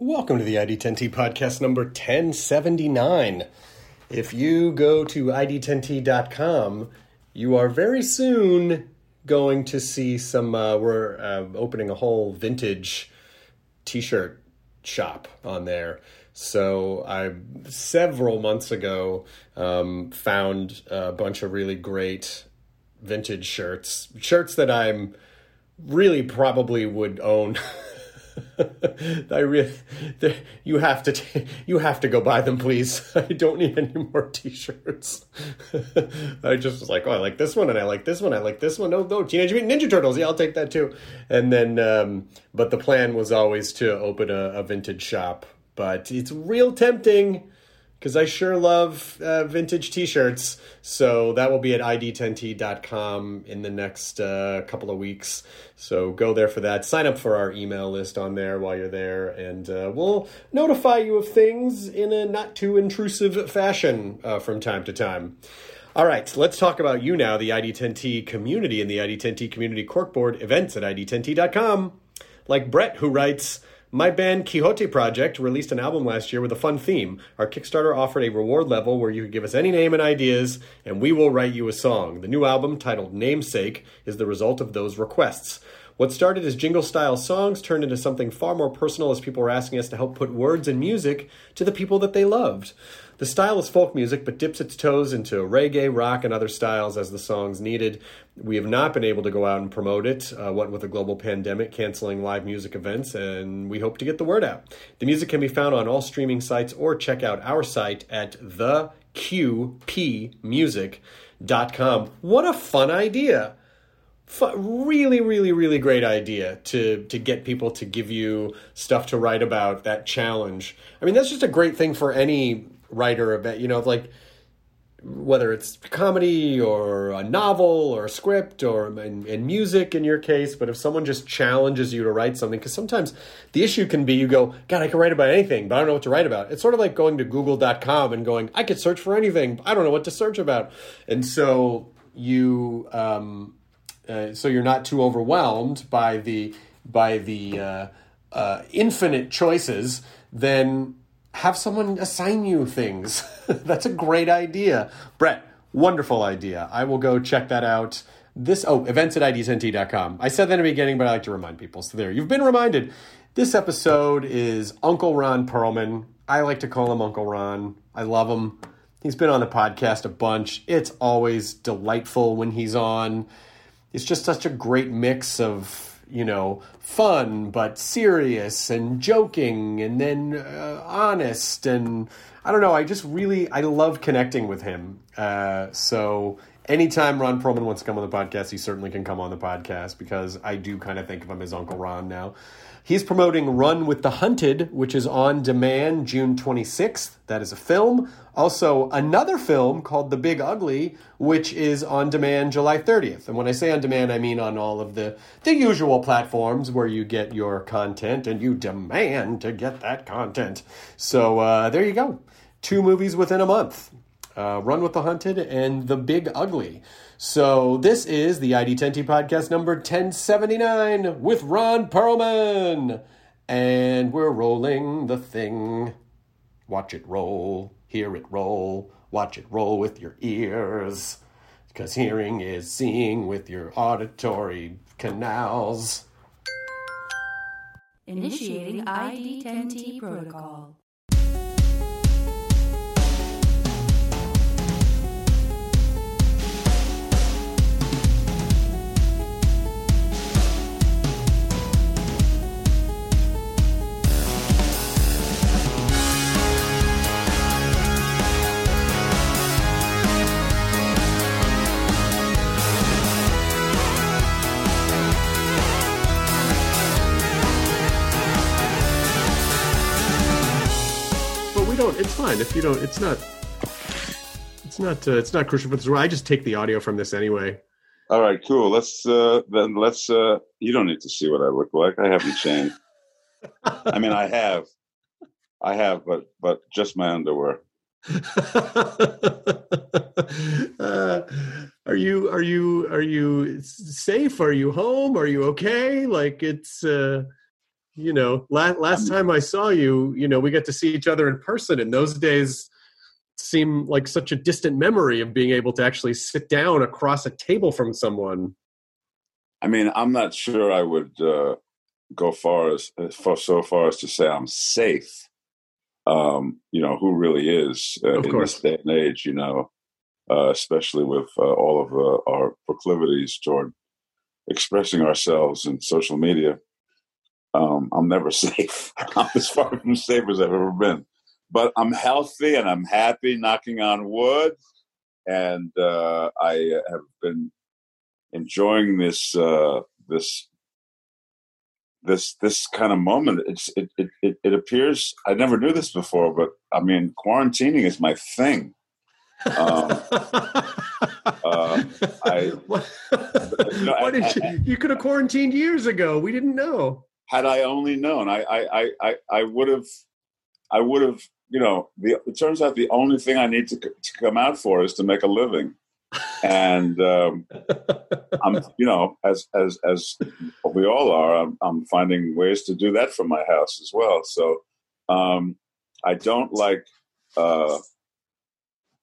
Welcome to the ID10T podcast number 1079. If you go to ID10T.com, you are very soon going to see some. Uh, we're uh, opening a whole vintage t shirt shop on there. So I several months ago um, found a bunch of really great vintage shirts, shirts that I'm really probably would own. I really, you have to, t- you have to go buy them, please. I don't need any more T-shirts. I just was like, oh, I like this one, and I like this one, I like this one. No, no, Teenage Mutant Ninja Turtles, yeah, I'll take that too. And then, um, but the plan was always to open a, a vintage shop, but it's real tempting because I sure love uh, vintage t-shirts. So that will be at id10t.com in the next uh, couple of weeks. So go there for that. Sign up for our email list on there while you're there, and uh, we'll notify you of things in a not too intrusive fashion uh, from time to time. All right, let's talk about you now, the ID10T community and the ID10T community corkboard events at id10t.com. Like Brett, who writes, my band Quixote Project released an album last year with a fun theme. Our Kickstarter offered a reward level where you could give us any name and ideas, and we will write you a song. The new album, titled Namesake, is the result of those requests. What started as jingle style songs turned into something far more personal as people were asking us to help put words and music to the people that they loved. The style is folk music, but dips its toes into reggae, rock, and other styles as the songs needed. We have not been able to go out and promote it, uh, what with the global pandemic canceling live music events, and we hope to get the word out. The music can be found on all streaming sites or check out our site at theqpmusic.com. What a fun idea! Really, really, really great idea to to get people to give you stuff to write about that challenge. I mean, that's just a great thing for any writer about you know like whether it's comedy or a novel or a script or in music in your case but if someone just challenges you to write something because sometimes the issue can be you go god i can write about anything but i don't know what to write about. It's sort of like going to google.com and going i could search for anything i don't know what to search about. And so you um, uh, so you're not too overwhelmed by the by the uh, uh, infinite choices then have someone assign you things. That's a great idea. Brett, wonderful idea. I will go check that out. This, oh, events at id10t.com. I said that in the beginning, but I like to remind people. So there, you've been reminded. This episode is Uncle Ron Perlman. I like to call him Uncle Ron. I love him. He's been on the podcast a bunch. It's always delightful when he's on. It's just such a great mix of you know, fun but serious and joking and then uh, honest and I don't know. I just really I love connecting with him. Uh, so anytime Ron Perlman wants to come on the podcast, he certainly can come on the podcast because I do kind of think of him as Uncle Ron now. He's promoting Run with the Hunted, which is on demand June 26th. That is a film. Also, another film called The Big Ugly, which is on demand July 30th. And when I say on demand, I mean on all of the, the usual platforms where you get your content and you demand to get that content. So uh, there you go. Two movies within a month. Uh, Run with the Hunted and The Big Ugly. So this is the ID10T podcast number 1079 with Ron Perlman. And we're rolling the thing. Watch it roll, hear it roll, watch it roll with your ears. Because hearing is seeing with your auditory canals. Initiating ID10T protocol. Fine if you don't. It's not. It's not. Uh, it's not crucial for this. I just take the audio from this anyway. All right, cool. Let's uh then let's uh you don't need to see what I look like. I haven't changed. I mean I have. I have, but but just my underwear. uh, are you are you are you safe? Are you home? Are you okay? Like it's uh you know, last last time I saw you, you know, we got to see each other in person and those days seem like such a distant memory of being able to actually sit down across a table from someone. I mean, I'm not sure I would uh go far as for so far as to say I'm safe. Um, you know, who really is uh, in this day and age, you know, uh, especially with uh, all of uh, our proclivities toward expressing ourselves in social media. Um, I'm never safe. I'm as far from safe as I've ever been. But I'm healthy and I'm happy, knocking on wood. And uh, I have been enjoying this uh, this this this kind of moment. It's it, it it it appears I never knew this before, but I mean, quarantining is my thing. Um, uh, I- No, I- you, you could have quarantined years ago. We didn't know. Had I only known, I I I I, would have I would have you know the it turns out the only thing I need to to come out for is to make a living, and um, I'm you know as as as we all are, I'm, I'm finding ways to do that from my house as well. So um, I don't like uh,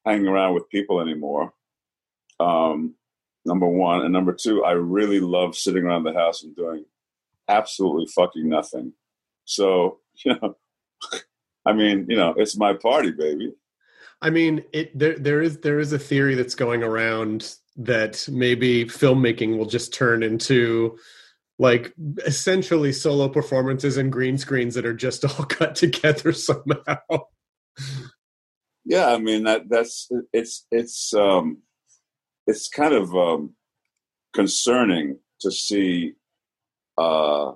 hanging around with people anymore. Um, number one, and number two, I really love sitting around the house and doing absolutely fucking nothing. So you know, I mean, you know, it's my party, baby. I mean, it there there is there is a theory that's going around that maybe filmmaking will just turn into like essentially solo performances and green screens that are just all cut together somehow. Yeah, I mean that that's it's it's um it's kind of um concerning to see uh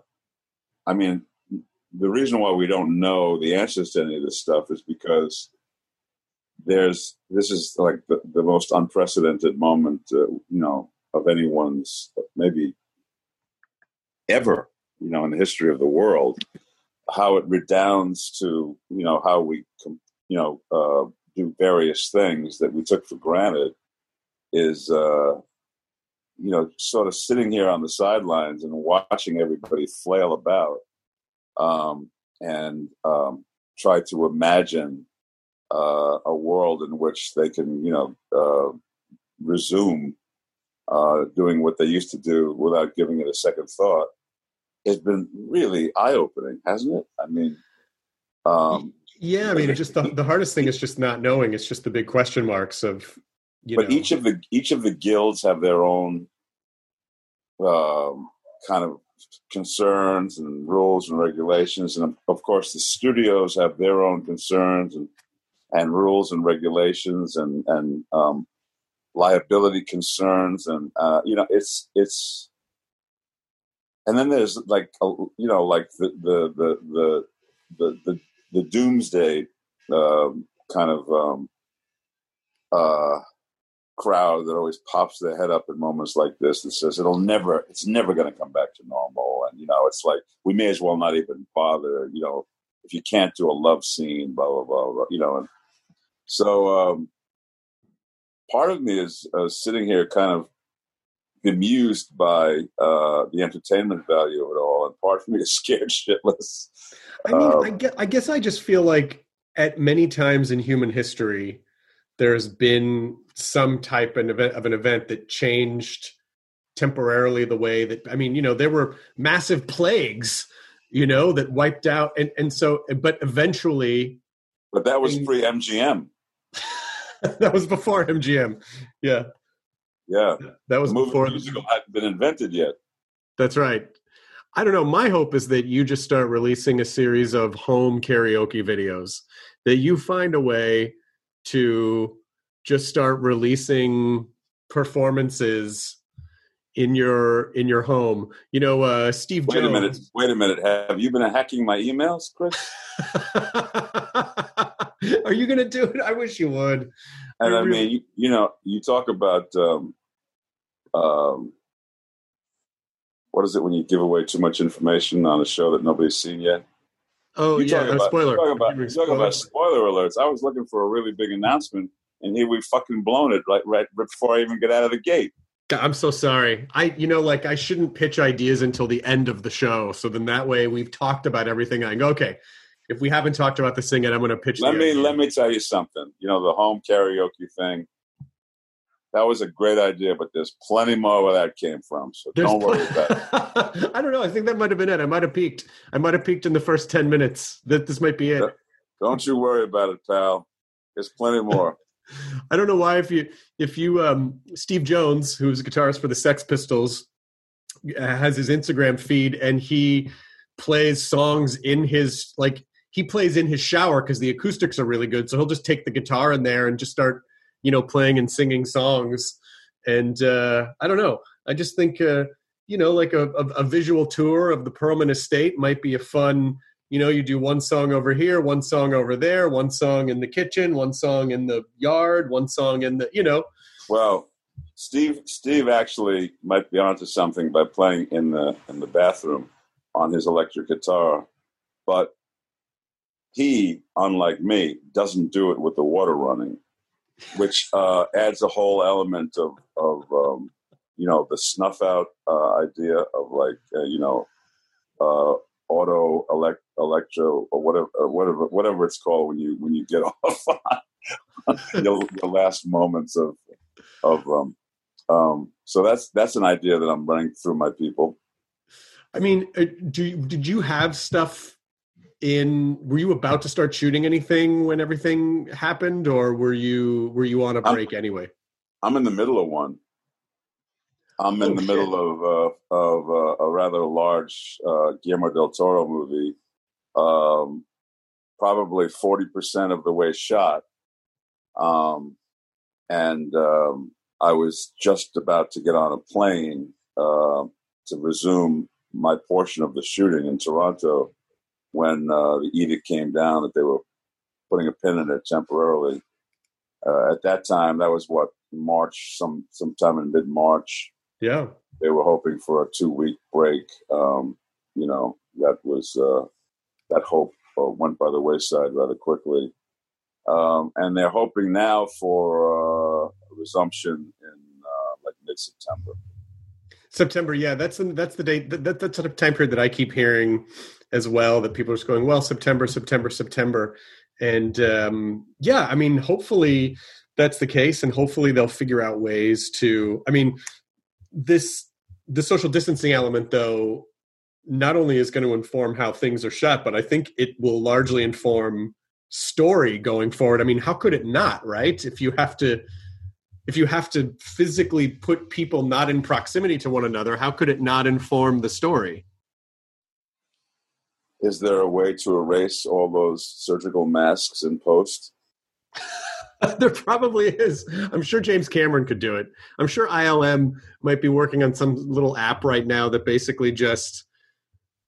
I mean the reason why we don't know the answers to any of this stuff is because there's this is like the, the most unprecedented moment uh, you know of anyone's maybe ever you know in the history of the world how it redounds to you know how we you know uh, do various things that we took for granted is uh, you know sort of sitting here on the sidelines and watching everybody flail about um, and um, try to imagine uh, a world in which they can you know uh, resume uh, doing what they used to do without giving it a second thought has been really eye opening, hasn't it? I mean, um, Yeah, I mean, it's just the the hardest thing is just not knowing. It's just the big question marks of you but know. each of the each of the guilds have their own um, kind of concerns and rules and regulations, and of course, the studios have their own concerns and and rules and regulations and and um, liability concerns, and uh, you know, it's it's. And then there's like a, you know like the the the the the the, the doomsday um, kind of um, uh, crowd that always pops their head up in moments like this and says it'll never it's never going to come back to normal. And you know it's like we may as well not even bother you know if you can't do a love scene blah blah blah, blah you know and so um part of me is uh, sitting here kind of bemused by uh the entertainment value of it all and part of me is scared shitless. I mean, um, I guess, I guess I just feel like at many times in human history, there's been some type of event, of an event that changed temporarily the way that I mean, you know, there were massive plagues you know, that wiped out. And, and so, but eventually. But that was pre MGM. that was before MGM. Yeah. Yeah. That was before. Musical hadn't been invented yet. That's right. I don't know. My hope is that you just start releasing a series of home karaoke videos, that you find a way to just start releasing performances in your in your home. You know, uh, Steve. Wait Jones. a minute. Wait a minute. Have you been hacking my emails, Chris? Are you going to do it? I wish you would. And I, I really- mean, you, you know, you talk about um, um, what is it when you give away too much information on a show that nobody's seen yet? Oh you yeah, talk about, spoiler. You talk about, talk about spoiler alerts. I was looking for a really big announcement, and here we fucking blown it like right before I even get out of the gate. I'm so sorry. I, you know, like I shouldn't pitch ideas until the end of the show. So then that way we've talked about everything. I go, okay, if we haven't talked about this thing yet, I'm going to pitch. Let me idea. let me tell you something. You know the home karaoke thing. That was a great idea, but there's plenty more where that came from. So There's don't worry pl- about it. I don't know. I think that might have been it. I might have peaked. I might have peaked in the first ten minutes. That this might be it. Don't you worry about it, pal. There's plenty more. I don't know why if you if you um Steve Jones, who's a guitarist for the Sex Pistols, uh, has his Instagram feed and he plays songs in his like he plays in his shower because the acoustics are really good. So he'll just take the guitar in there and just start you know playing and singing songs. And uh, I don't know. I just think uh, you know like a, a, a visual tour of the Perlman Estate might be a fun you know you do one song over here one song over there one song in the kitchen one song in the yard one song in the you know. Well, Steve Steve actually might be onto something by playing in the in the bathroom on his electric guitar, but he, unlike me, doesn't do it with the water running, which uh, adds a whole element of of um, you know the snuff out uh, idea of like uh, you know uh, auto elect electro or whatever whatever whatever it's called when you when you get off on your, your last moments of of um um so that's that's an idea that I'm running through my people. i mean uh, do you, did you have stuff in were you about to start shooting anything when everything happened or were you were you on a I'm- break anyway I'm in the middle of one. I'm in Oh, the shit. middle of uh, of uh, a rather large uh, Guillermo del Toro movie, um, probably forty percent of the way shot, um, and um, I was just about to get on a plane uh, to resume my portion of the shooting in Toronto when uh, the edict came down that they were putting a pin in it temporarily. Uh, at that time, that was what March, some sometime in mid March. Yeah They were hoping for a two week break. Um, you know, that was uh, that hope uh, went by the wayside rather quickly, um, and they're hoping now for uh, a resumption in uh, like mid September. september yeah that's the that's the date that, that, that's the time period that i keep hearing as well that people are just going well september september september and um yeah i mean hopefully that's the case and hopefully they'll figure out ways to i mean this the social distancing element though not only is going to inform how things are shot but i think it will largely inform story going forward. I mean how could it not right? If you have to if you have to physically put people not in proximity to one another how could it not inform the story? Is there a way to erase all those surgical masks in post? there probably is. I'm sure James Cameron could do it. I'm sure ILM might be working on some little app right now that basically just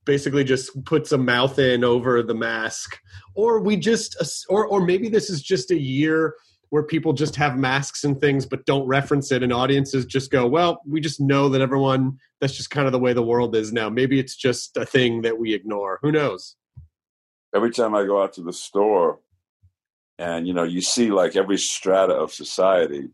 basically just puts a mouth in over the mask or we just uh, or or maybe this is just a year where people just have masks and things but don't reference it and audiences just go well we just know that everyone that's just kind of the way the world is now maybe it's just a thing that we ignore who knows every time I go out to the store and you know you see like every strata of society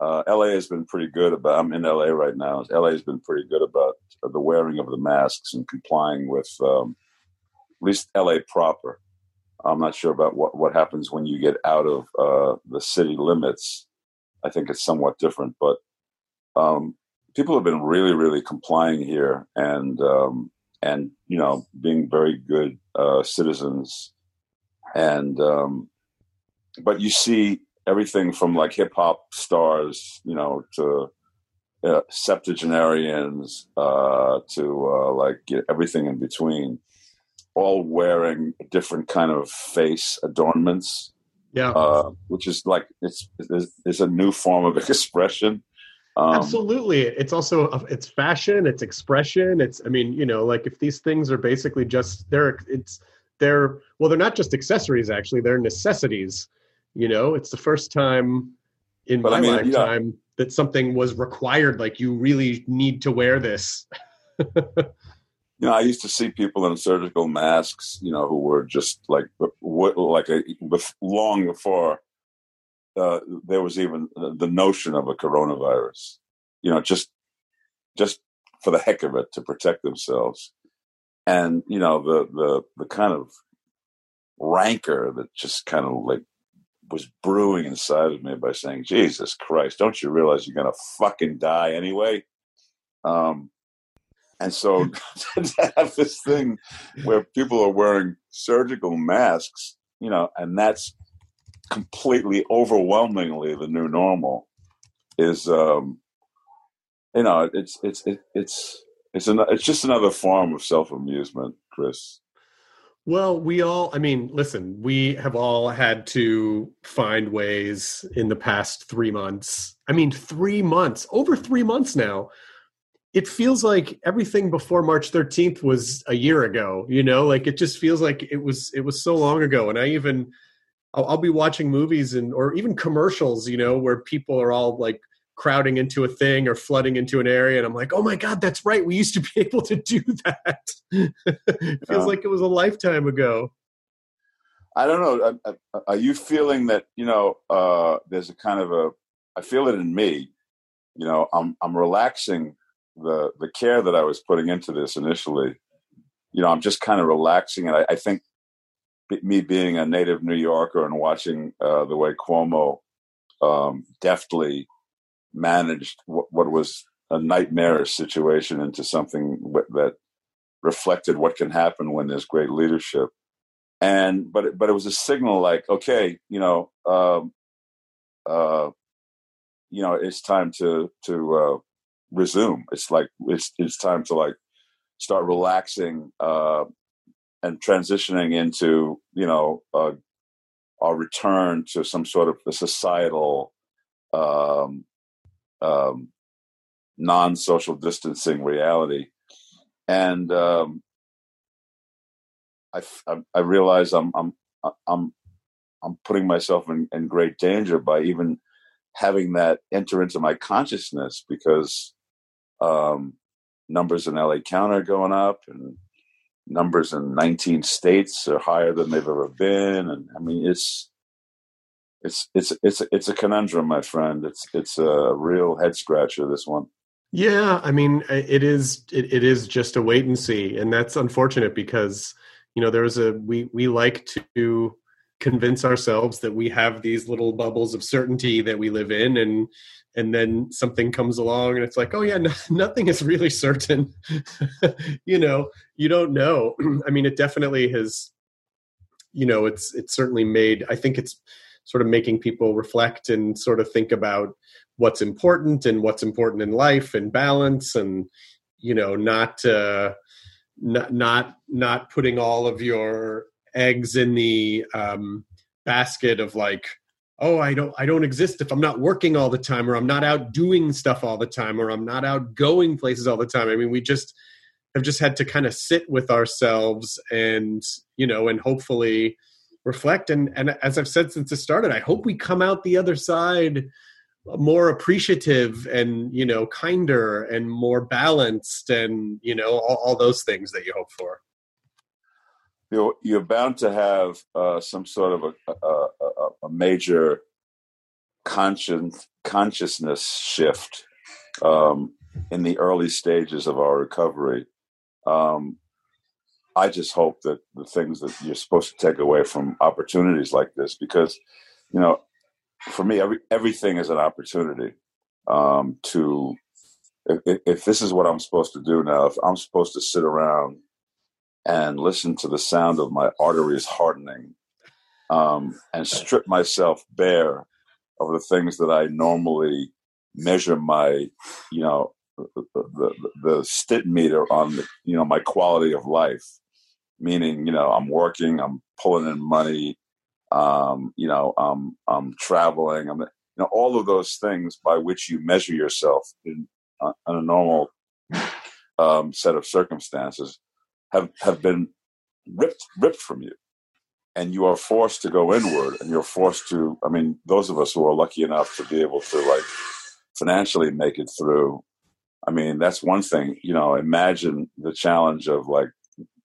uh, la has been pretty good about i'm in la right now la has been pretty good about the wearing of the masks and complying with um, at least la proper. I'm not sure about what, what happens when you get out of uh, the city limits. I think it's somewhat different but um, people have been really really complying here and um, and you know being very good uh, citizens. And um, but you see everything from like hip hop stars you know to uh, septuagenarians uh, to uh, like everything in between all wearing different kind of face adornments yeah uh, which is like it's, it's it's a new form of expression um, Absolutely. It's also it's fashion, it's expression. It's I mean, you know, like if these things are basically just they're it's they're well, they're not just accessories. Actually, they're necessities. You know, it's the first time in but my I mean, lifetime yeah. that something was required. Like you really need to wear this. you know, I used to see people in surgical masks. You know, who were just like like a long before uh, there was even the notion of a coronavirus. You know, just just for the heck of it to protect themselves, and you know the the the kind of rancor that just kind of like was brewing inside of me by saying, "Jesus Christ, don't you realize you're gonna fucking die anyway?" Um, and so to have this thing where people are wearing surgical masks, you know, and that's completely overwhelmingly the new normal is um you know it's it's it, it's it's an, it's just another form of self-amusement chris well we all i mean listen we have all had to find ways in the past three months i mean three months over three months now. It feels like everything before march 13th was a year ago you know like it just feels like it was it was so long ago. And i even I'll, I'll, be watching movies and or even commercials, you know, where people are all like crowding into a thing or flooding into an area, and I'm like, oh my god, that's right. We used to be able to do that. it feels like it was a lifetime ago. I don't know. Are you feeling that you know? Uh, there's a kind of a. I feel it in me. You know, I'm I'm relaxing the the care that I was putting into this initially. You know, I'm just kind of relaxing it. I, I think me being a native New Yorker and watching uh, the way Cuomo um, deftly managed what, what, was a nightmarish situation into something that reflected what can happen when there's great leadership. And but but it was a signal like okay, you know, um, uh, you know, it's time to to uh, resume. It's like it's it's time to like start relaxing uh, and transitioning into you know uh, a return to some sort of a societal um, um, non-social distancing reality. And um, I, I, I realize I'm I'm I'm I'm putting myself in, in great danger by even having that enter into my consciousness because um, numbers in LA County are going up and numbers in 19 states are higher than they've ever been. And i mean it's it's it's it's it's a conundrum my friend. It's it's a real head scratcher this one. Yeah i mean it is it, it is just a wait and see and that's unfortunate because you know there was a we we like to convince ourselves that we have these little bubbles of certainty that we live in and and then something comes along and it's like oh yeah no, nothing is really certain. You know you don't know. I mean it definitely has you know it's it's certainly made i think it's sort of making people reflect and sort of think about what's important and what's important in life and balance and you know not uh not not not putting all of your eggs in the um basket of like oh i don't i don't exist if i'm not working all the time or i'm not out doing stuff all the time or i'm not out going places all the time. I mean we just have just had to kind of sit with ourselves and you know and hopefully reflect and and as i've said since it started i hope we come out the other side more appreciative and you know kinder and more balanced and you know all, all those things that you hope for you're, you're bound to have uh, some sort of a, a, a, major conscience consciousness shift um, in the early stages of our recovery. Um, I just hope that the things that you're supposed to take away from opportunities like this, because you know, for me, every everything is an opportunity um, to. If, if this is what I'm supposed to do now, if I'm supposed to sit around and listen to the sound of my arteries hardening um, and strip myself bare of the things that I normally measure my, you know, the, the, the stit meter on, the, you know, my quality of life. Meaning, you know, I'm working, I'm pulling in money, um, you know, I'm, I'm traveling, I'm, you know, all of those things by which you measure yourself in, uh, in a normal um, set of circumstances have have been ripped ripped from you. And you are forced to go inward and you're forced to i mean those of us who are lucky enough to be able to like financially make it through i mean that's one thing you know imagine the challenge of like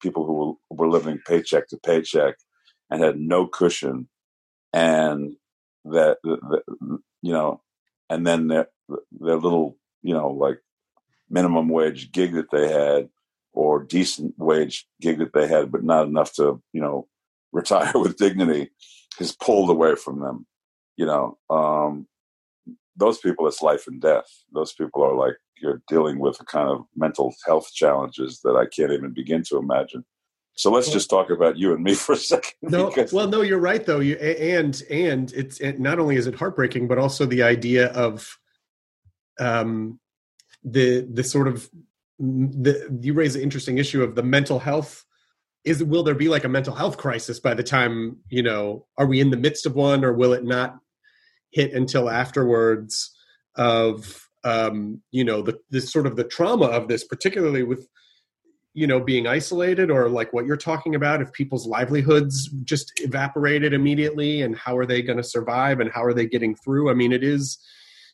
people who were living paycheck to paycheck and had no cushion and that you know and then their their little you know like minimum wage gig that they had or decent wage gig that they had, but not enough to, you know, retire with dignity is pulled away from them. You know, um, those people, it's life and death. Those people are like, you're dealing with a kind of mental health challenges that I can't even begin to imagine. So let's just talk about you and me for a second. No, well, no, you're right though. You and and it's it, not only is it heartbreaking, but also the idea of um the the sort of the, you raise an interesting issue of the mental health is will there be like a mental health crisis by the time you know are we in the midst of one or will it not hit until afterwards of um you know the this sort of the trauma of this particularly with you know being isolated or like what you're talking about if people's livelihoods just evaporated immediately and how are they going to survive and how are they getting through? I mean it is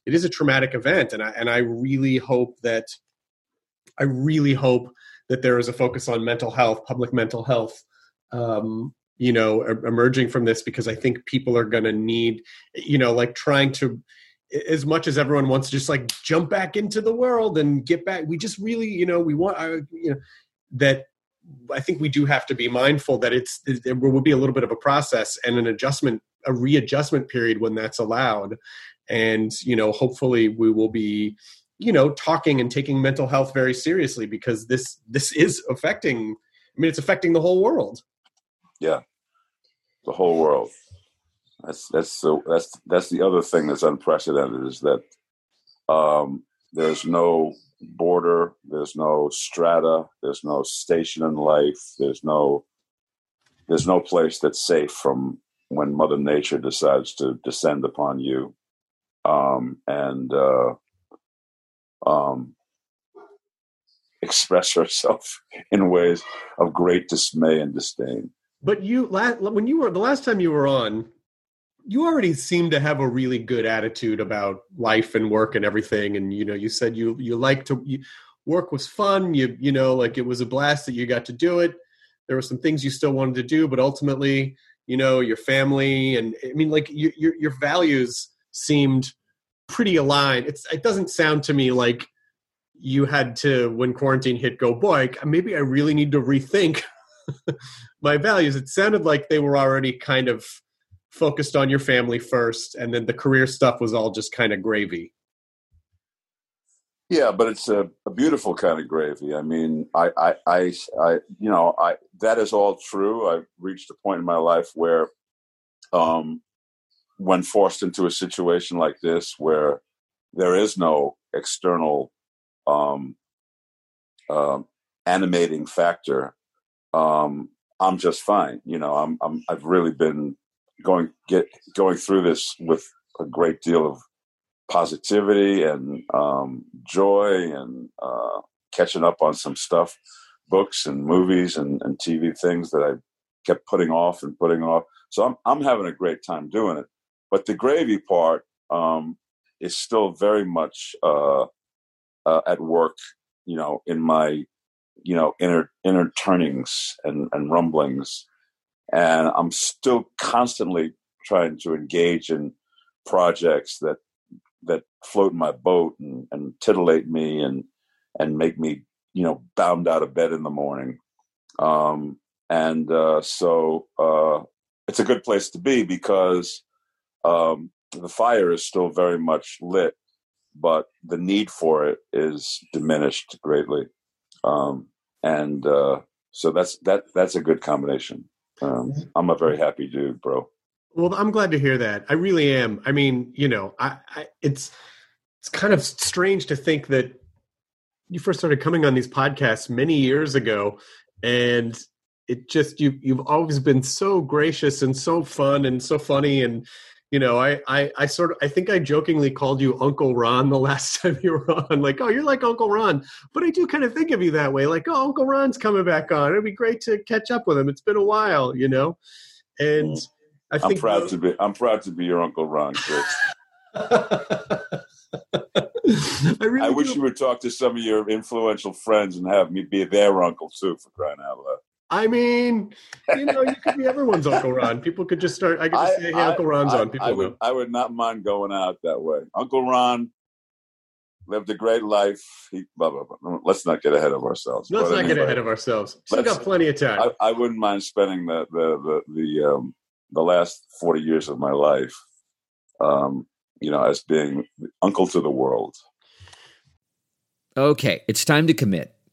it is a traumatic event and i and i really hope that I really hope that there is a focus on mental health, public mental health, um, you know, emerging from this because I think people are going to need, you know, like trying to, as much as everyone wants to just like jump back into the world and get back, we just really, you know, we want, uh, you know, that I think we do have to be mindful that it's there will be a little bit of a process and an adjustment, a readjustment period when that's allowed, and you know, hopefully we will be you know talking and taking mental health very seriously because this this is affecting i mean it's affecting the whole world. Yeah the whole world. That's that's so that's that's the other thing that's unprecedented is that um, there's no border there's no strata there's no station in life there's no there's no place that's safe from when mother nature decides to descend upon you. Um, and uh, um, express herself in ways of great dismay and disdain. But you, when you were the last time you were on, you already seemed to have a really good attitude about life and work and everything. And you know, you said you you like to you, work was fun. You you know, like it was a blast that you got to do it. There were some things you still wanted to do, but ultimately, you know, your family and I mean, like your your, your values seemed pretty aligned. It's it doesn't sound to me like you had to when quarantine hit go boy maybe I really need to rethink my values. It sounded like they were already kind of focused on your family first, and then the career stuff was all just kind of gravy. Yeah, but it's a, a, beautiful kind of gravy. I mean, I, I, I, I, you know, I that is all true. I've reached a point in my life where, um, when forced into a situation like this where there is no external um, uh, animating factor, um, I'm just fine. You know, I'm, I'm I've really been going get going through this with a great deal of positivity and um, joy and uh, catching up on some stuff, books and movies and, and TV things that I kept putting off and putting off. So I'm I'm having a great time doing it. But the gravy part um, is still very much uh, uh, at work, you know, in my, you know, inner inner turnings and, and rumblings, and I'm still constantly trying to engage in projects that that float my boat and, and titillate me and and make me, you know, bound out of bed in the morning. Um, and uh, so uh, it's a good place to be because um, the fire is still very much lit, but the need for it is diminished greatly. Um, and uh, So that's that that's a good combination. Um, I'm a very happy dude, bro. Well, I'm glad to hear that. I really am. I mean, you know, I, I it's it's kind of strange to think that you first started coming on these podcasts many years ago, and it just you you've always been so gracious and so fun and so funny and you know I, I i sort of i think i jokingly called you uncle ron the last time you were on. Like oh you're like uncle ron. But i do kind of think of you that way. Like oh uncle ron's coming back on. It'd be great to catch up with him. It's been a while you know? And mm. I think am proud to be i'm proud to be your uncle ron chris. I, really I wish you would talk to some of your influential friends and have me be their uncle too, for crying out loud. I mean, you know, you could be everyone's Uncle Ron. People could just start. I could just I, say, "Hey, I, Uncle Ron's I, on." People I would, I would not mind going out that way. Uncle Ron lived a great life. He, blah, blah, blah. Let's not get ahead of ourselves. Let's but not anyway, get ahead of ourselves. Still got plenty of time. I, wouldn't mind spending the the the the, um, the last forty years of my life, um, you know, as being uncle to the world. Okay, it's time to commit.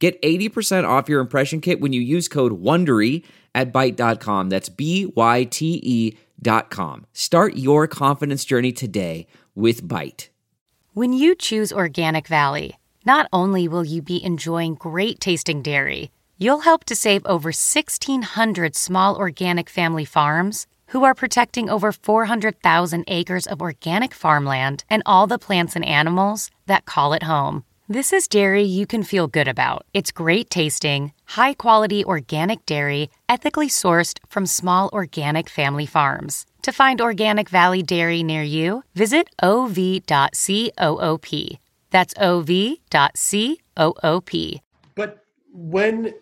Get 80% off your impression kit when you use code WONDERY at Byte.com. That's B-Y-T-E dot com. Start your confidence journey today with Byte. When you choose Organic Valley, not only will you be enjoying great tasting dairy, you'll help to save over 1,600 small organic family farms who are protecting over 400,000 acres of organic farmland and all the plants and animals that call it home. This is dairy you can feel good about. It's great tasting, high quality organic dairy, ethically sourced from small organic family farms. To find Organic Valley Dairy near you, visit ov.coop. That's ov.coop. But when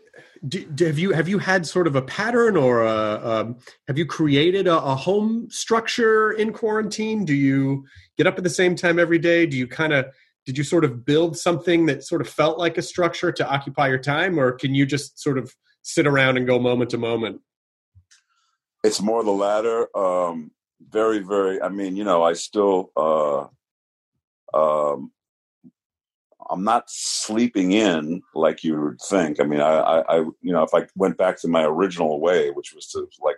do, have you have you had sort of a pattern or a, um, have you created a, a, home structure in quarantine? Do you get up at the same time every day? Do you kind of did you sort of build something that sort of felt like a structure to occupy your time or can you just sort of sit around and go moment to moment? It's more the latter um very very i mean you know i still uh um i'm not sleeping in like you would think. I mean I, I i you know if i went back to my original way which was to like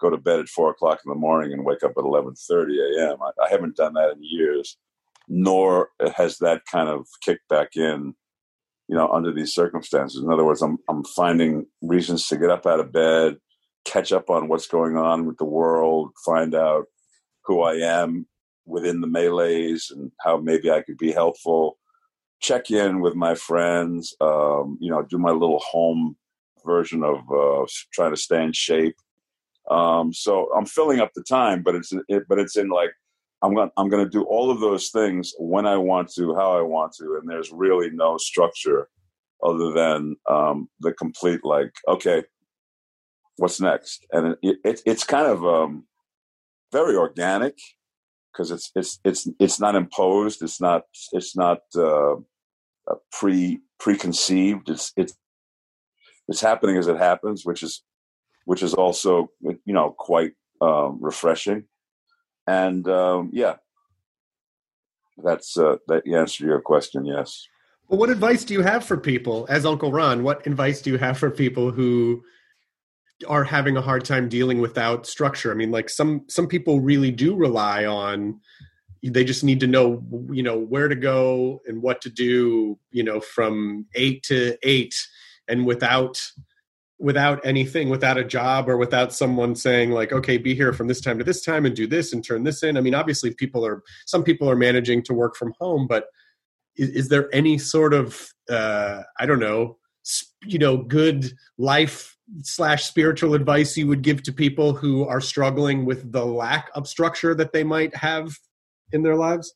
go to bed at four o'clock in the morning and wake up at 11.30 a.m I, I haven't done that in years nor has that kind of kicked back in, you know, under these circumstances. In other words, I'm I'm finding reasons to get up out of bed, catch up on what's going on with the world, find out who I am within the melees and how maybe I could be helpful. Check in with my friends, um, you know, do my little home version of uh, trying to stay in shape. Um, so I'm filling up the time, but it's it, but it's in like I'm going I'm going to do all of those things when I want to, how I want to, and there's really no structure other than um, the complete like, okay, what's next? And it, it it's kind of um, very organic because it's it's it's it's not imposed. It's not it's not uh, pre preconceived. It's it's it's happening as it happens, which is which is also you know quite um, refreshing and um, yeah, that's uh, that answer your question. Yes. Well, what advice do you have for people, as Uncle Ron? What advice do you have for people who are having a hard time dealing without structure? I mean, like some some people really do rely on. They just need to know, you know, where to go and what to do, you know, from eight to eight, and without without anything without a job or without someone saying like okay be here from this time to this time and do this and turn this in. I mean obviously people are some people are managing to work from home but is, is there any sort of uh i don't know you know good life slash spiritual advice you would give to people who are struggling with the lack of structure that they might have in their lives?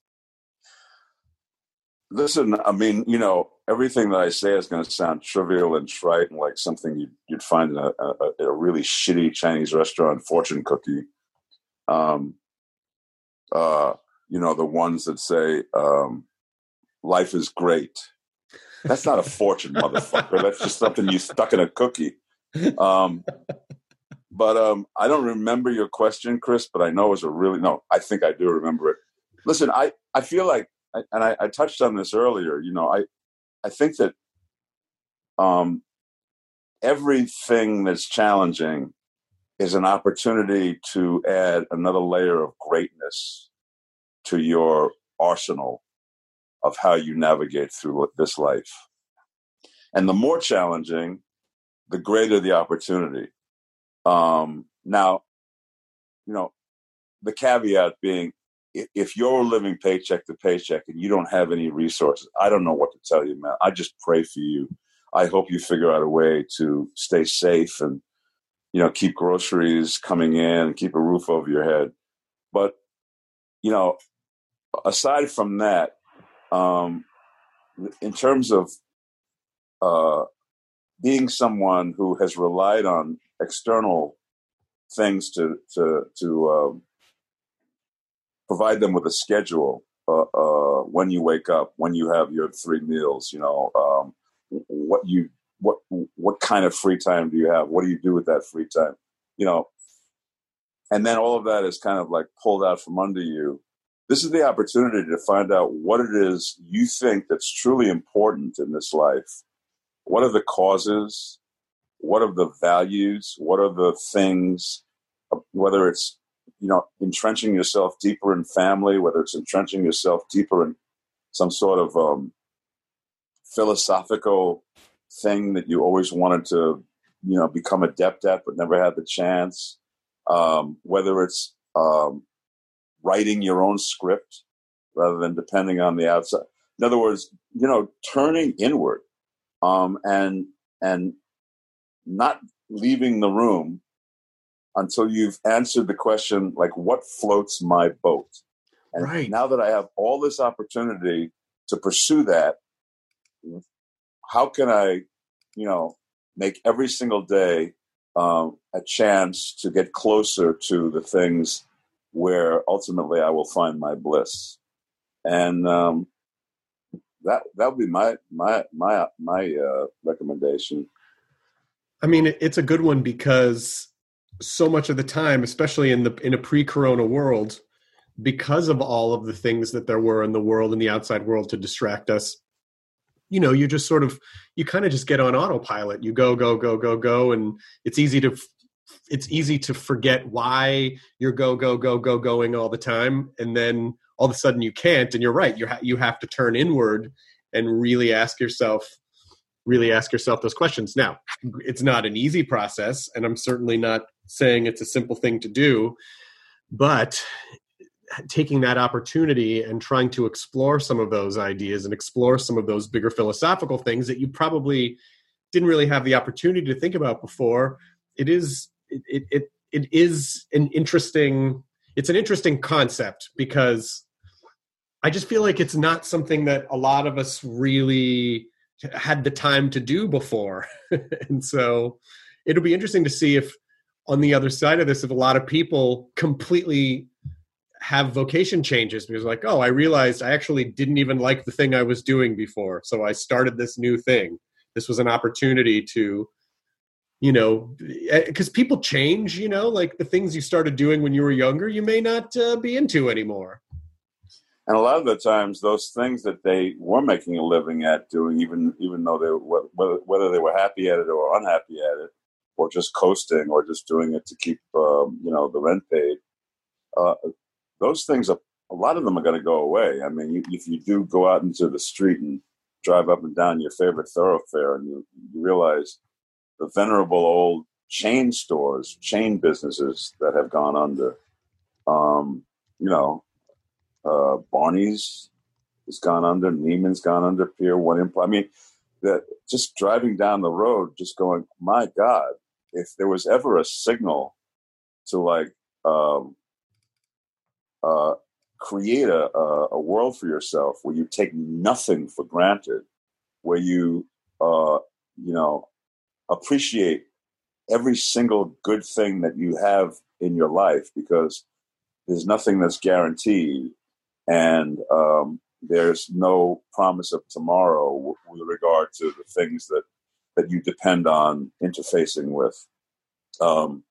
Listen i mean you know everything that I say is going to sound trivial and trite and like something you'd, you'd find in a, a, a, really shitty Chinese restaurant fortune cookie. Um, uh, you know, the ones that say, um, life is great. That's not a fortune, motherfucker. That's just something you stuck in a cookie. Um, but um, I don't remember your question, Chris, but I know it was a really, no, I think I do remember it. Listen, I, I feel like, and I, I touched on this earlier, you know, I, I think that um, everything that's challenging is an opportunity to add another layer of greatness to your arsenal of how you navigate through this life. And the more challenging, the greater the opportunity. Um, now, you know, the caveat being if you're living paycheck to paycheck and you don't have any resources, I don't know what to tell you, man. I just pray for you. I hope you figure out a way to stay safe and, you know, keep groceries coming in, keep a roof over your head. But, you know, aside from that, um, in terms of uh, being someone who has relied on external things to to to um, provide them with a schedule uh, uh, when you wake up, when you have your three meals. You know, um, what you what what kind of free time do you have? What do you do with that free time? You know, and then all of that is kind of like pulled out from under you. This is the opportunity to find out what it is you think that's truly important in this life. What are the causes? What are the values? What are the things? Whether it's you know, entrenching yourself deeper in family, whether it's entrenching yourself deeper in some sort of um, philosophical thing that you always wanted to, you know, become adept at but never had the chance. Um, whether it's um, writing your own script rather than depending on the outside. In other words, you know, turning inward um, and and not leaving the room until you've answered the question like what floats my boat? And right. now that i have all this opportunity to pursue that how can i you know make every single day um, a chance to get closer to the things where ultimately i will find my bliss? And um, that that would be my my my my uh, recommendation. I mean it's a good one because so much of the time, especially in the in a pre-corona world, because of all of the things that there were in the world and the outside world to distract us, you know, you just sort of you kind of just get on autopilot. You go, go, go, go, go, and it's easy to it's easy to forget why you're go, go, go, go, going all the time, and then all of a sudden you can't. And you're right, you ha- you have to turn inward and really ask yourself really ask yourself those questions. Now, it's not an easy process, and I'm certainly not saying it's a simple thing to do, but taking that opportunity and trying to explore some of those ideas and explore some of those bigger philosophical things that you probably didn't really have the opportunity to think about before it is it it, it is an interesting it's an interesting concept because i just feel like it's not something that a lot of us really had the time to do before. And so it'll be interesting to see if on the other side of this, if a lot of people completely have vocation changes because like oh i realized i actually didn't even like the thing i was doing before. So i started this new thing. This was an opportunity to you know because eh, people change you know like the things you started doing when you were younger you may not uh, be into anymore and a lot of the times those things that they were making a living at doing even even though they whether, whether they were happy at it or unhappy at it or just coasting or just doing it to keep um, you know the rent paid. Uh, those things are a lot of them are going to go away. I mean, if you do go out into the street and drive up and down your favorite thoroughfare, and you, you realize the venerable old chain stores, chain businesses that have gone under. Um, you know, uh, Barney's has gone under, Neiman's gone under, Pier One. I mean, that just driving down the road, just going, my God, if there was ever a signal to like um, uh, create a, a, a world for yourself where you take nothing for granted, where you uh, you know appreciate every single good thing that you have in your life because there's nothing that's guaranteed and um, there's no promise of tomorrow with regard to the things that that you depend on interfacing with um,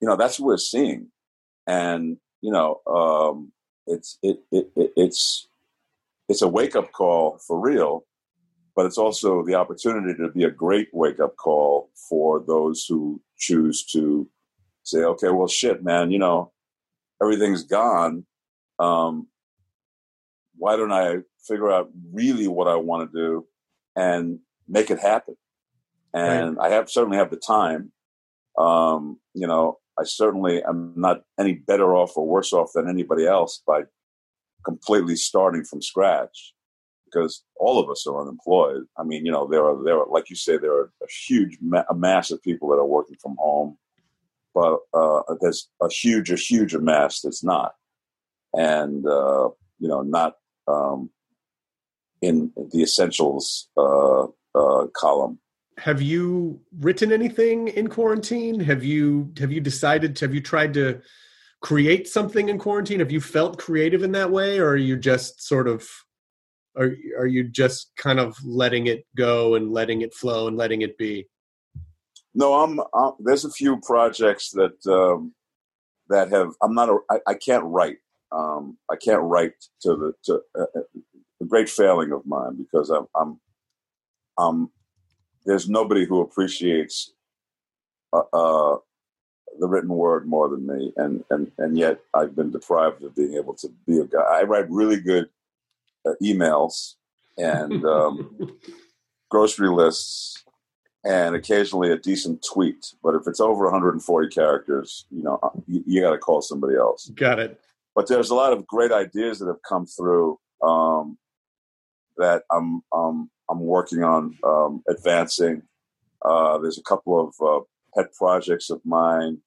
you know that's what we're seeing and you know um, it's it, it, it it's it's a wake up call for real but it's also the opportunity to be a great wake up call for those who choose to say, okay, well, shit, man, you know, everything's gone. Um, why don't I figure out really what I want to do and make it happen? And right. I have certainly have the time. Um, you know, I certainly am not any better off or worse off than anybody else by completely starting from scratch because all of us are unemployed. I mean, you know, there are there are like you say, there are a huge ma- a mass of people that are working from home, but uh, there's a huge a huge mass that's not, and uh, you know, not um, in the essentials uh, uh column. Have you written anything in quarantine? Have you have you decided? Have you tried to create something in quarantine? Have you felt creative in that way, or are you just sort of are are you just kind of letting it go and letting it flow and letting it be? No, I'm. I'm there's a few projects that um, that have. I'm not. A, I, I can't write. Um, I can't write to the to uh, uh a great failing of mine because I'm. I'm. I'm there's nobody who appreciates uh, uh, the written word more than me, and and and yet I've been deprived of being able to be a guy. I write really good uh, emails and um, grocery lists and occasionally a decent tweet. But if it's over 140 characters, you know, uh, you, you got to call somebody else. Got it. But there's a lot of great ideas that have come through um, that I'm um, I'm working on um, advancing. Uh, there's a couple of uh, pet projects of mine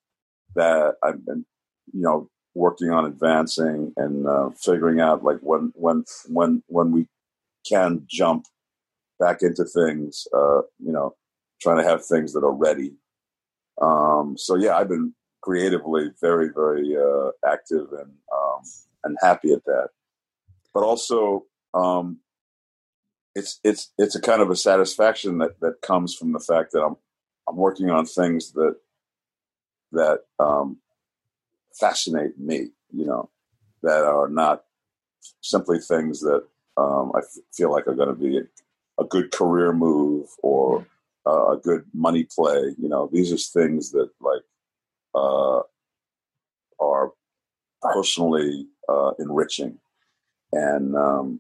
that I've been, you know, working on advancing and uh, figuring out like when when when when we can jump back into things uh, you know trying to have things that are ready um, so yeah i've been creatively very very uh, active and um, and happy at that but also um, it's it's it's a kind of a satisfaction that that comes from the fact that i'm i'm working on things that that um, fascinate me, you know, that are not simply things that um, I f- feel like are going to be a, a, good career move or uh, a good money play. You know, these are things that like uh, are personally uh, enriching, and um,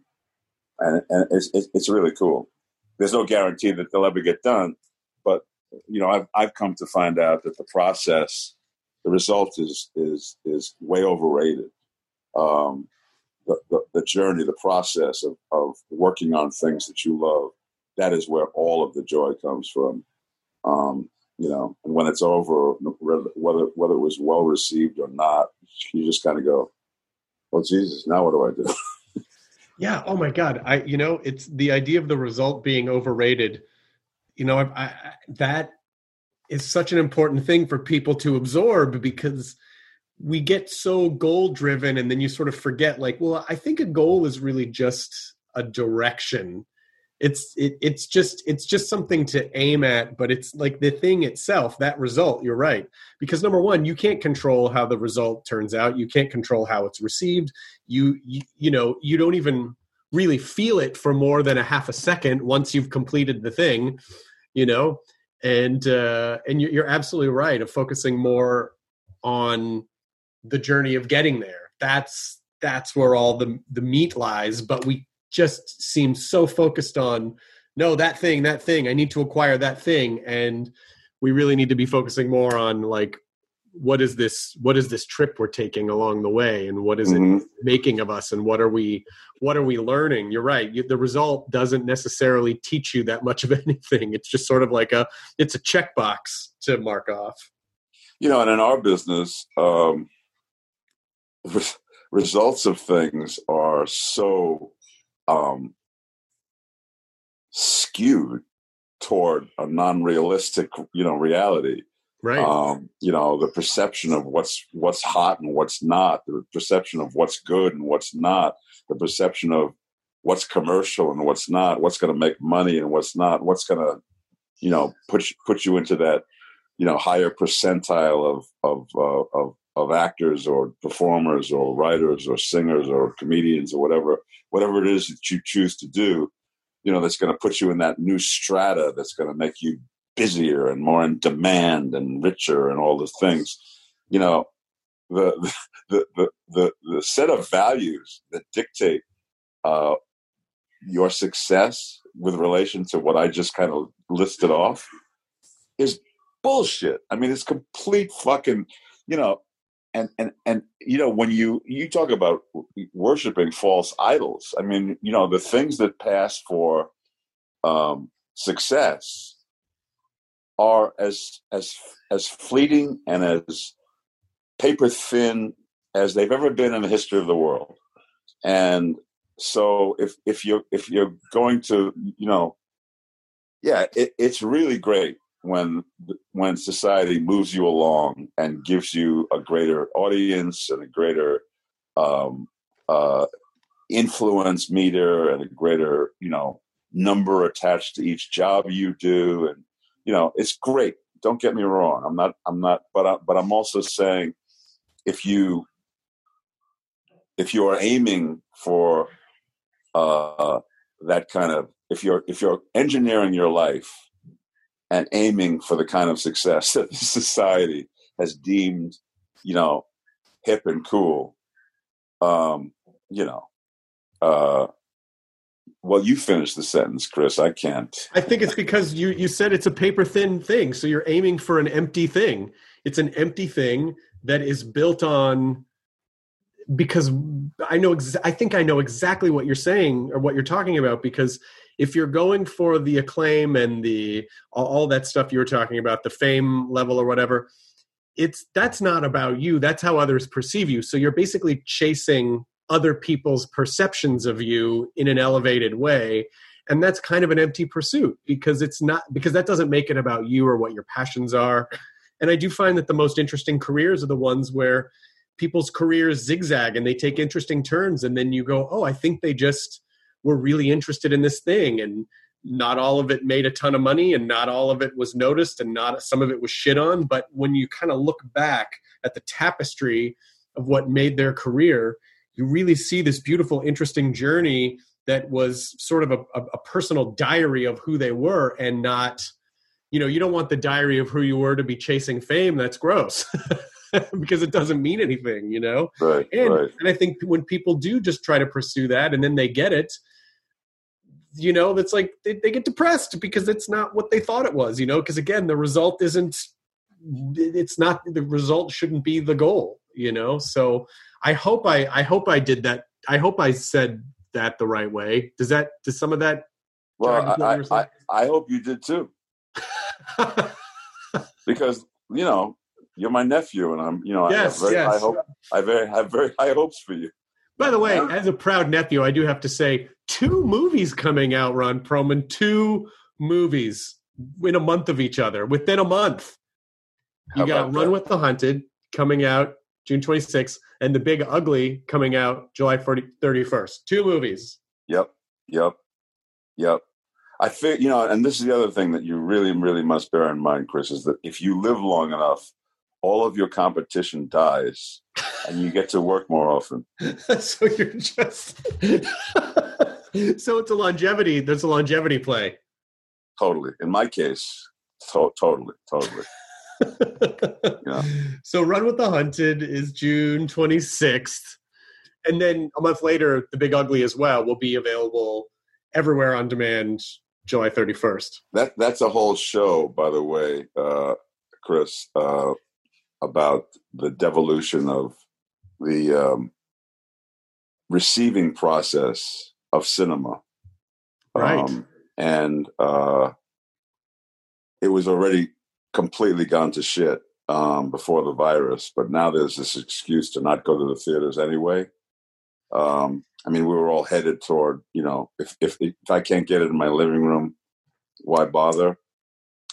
and and it's, it's really cool. There's no guarantee that they'll ever get done, but you know, I've I've come to find out that the process the result is is is way overrated. Um, the, the, the, journey, the process of, of working on things that you love, that is where all of the joy comes from. Um, you know, and when it's over, whether whether it was well received or not, you just kind of go, "Well, Jesus, now what do I do?" yeah. Oh my God. I you know, it's the idea of the result being overrated. You know, I, I, that is such an important thing for people to absorb because we get so goal driven and then you sort of forget like well i think a goal is really just a direction it's it, it's just it's just something to aim at but it's like the thing itself that result you're right because number one you can't control how the result turns out you can't control how it's received you you, you know you don't even really feel it for more than a half a second once you've completed the thing you know and uh, and you're absolutely right of focusing more on the journey of getting there. That's that's where all the the meat lies. But we just seem so focused on no that thing that thing. I need to acquire that thing, and we really need to be focusing more on like what is this what is this trip we're taking along the way? And what is mm-hmm. it making of us? And what are we what are we learning? You're right. You, the result doesn't necessarily teach you that much of anything. It's just sort of like a it's a checkbox to mark off. You know and in our business um results of things are so um skewed toward a non-realistic, you know, reality. Right. Um, you know, the perception of what's what's hot and what's not, the perception of what's good and what's not, the perception of what's commercial and what's not, what's going to make money and what's not, what's going to, you know, put you, put you into that, you know, higher percentile of of uh, of of actors or performers or writers or singers or comedians or whatever whatever it is that you choose to do you know that's going to put you in that new strata that's going to make you busier and more in demand and richer and all the things you know the the the the, the set of values that dictate uh, your success with relation to what I just kind of listed off is bullshit. I mean, it's complete fucking, you know, and and and you know when you you talk about worshiping false idols i mean you know the things that pass for um, success are as as as fleeting and as paper thin as they've ever been in the history of the world. And so if if you're if you're going to you know yeah it, it's really great when when society moves you along and gives you a greater audience and a greater um, uh, influence meter and a greater you know number attached to each job you do and you know it's great. Don't get me wrong. I'm not i'm not but I, but i'm also saying if you if you are aiming for uh, that kind of if you're if you're engineering your life and aiming for the kind of success that society has deemed, you know, hip and cool. Um, you know, uh, well, you finish the sentence, Chris. I can't. I think it's because you you said it's a paper thin thing, so you're aiming for an empty thing. It's an empty thing that is built on because I know exa- I think I know exactly what you're saying or what you're talking about because if you're going for the acclaim and the all, that stuff you were talking about, the fame level or whatever, it's that's not about you. That's how others perceive you. So you're basically chasing other people's perceptions of you in an elevated way and that's kind of an empty pursuit because it's not because that doesn't make it about you or what your passions are and i do find that the most interesting careers are the ones where people's careers zigzag and they take interesting turns and then you go oh i think they just were really interested in this thing and not all of it made a ton of money and not all of it was noticed and not some of it was shit on. But when you kind of look back at the tapestry of what made their career you really see this beautiful interesting journey that was sort of a, a, a personal diary of who they were and not you know you don't want the diary of who you were to be chasing fame. That's gross because it doesn't mean anything you know? Right, and right. and i think when people do just try to pursue that and then they get it you know that's like they, they get depressed because it's not what they thought it was you know because again the result isn't it's not the result shouldn't be the goal you know? So i hope i i hope i did that. I hope i said that the right way. Does that does some of that well jive with what I, you were saying? I, I hope you did too. Because you know you're my nephew and i'm you know Yes, i have very yes. high hope i very have very high hopes for you By the way, as a proud nephew, I do have to say two movies coming out, Ron Perlman. Two movies in a month of each other, within a month. You How got Run that? with the Hunted coming out June 26th and The Big Ugly coming out July 40, 31st. Two movies. Yep, yep, yep. I think you know, and this is the other thing that you really, really must bear in mind, Chris, is that if you live long enough, all of your competition dies, and you get to work more often. so you're just. so it's a longevity. There's a longevity play. Totally. In my case, to- totally, totally. Yeah. So Run with the Hunted is June 26th. And then a month later, The Big Ugly as well will be available everywhere on demand July 31st. That that's a whole show, by the way, uh, Chris, uh, about the devolution of the um, receiving process of cinema. Right. Um, and uh, it was already completely gone to shit um, before the virus, but now there's this excuse to not go to the theaters anyway. Um, I mean, we were all headed toward, you know, if, if if I can't get it in my living room, why bother?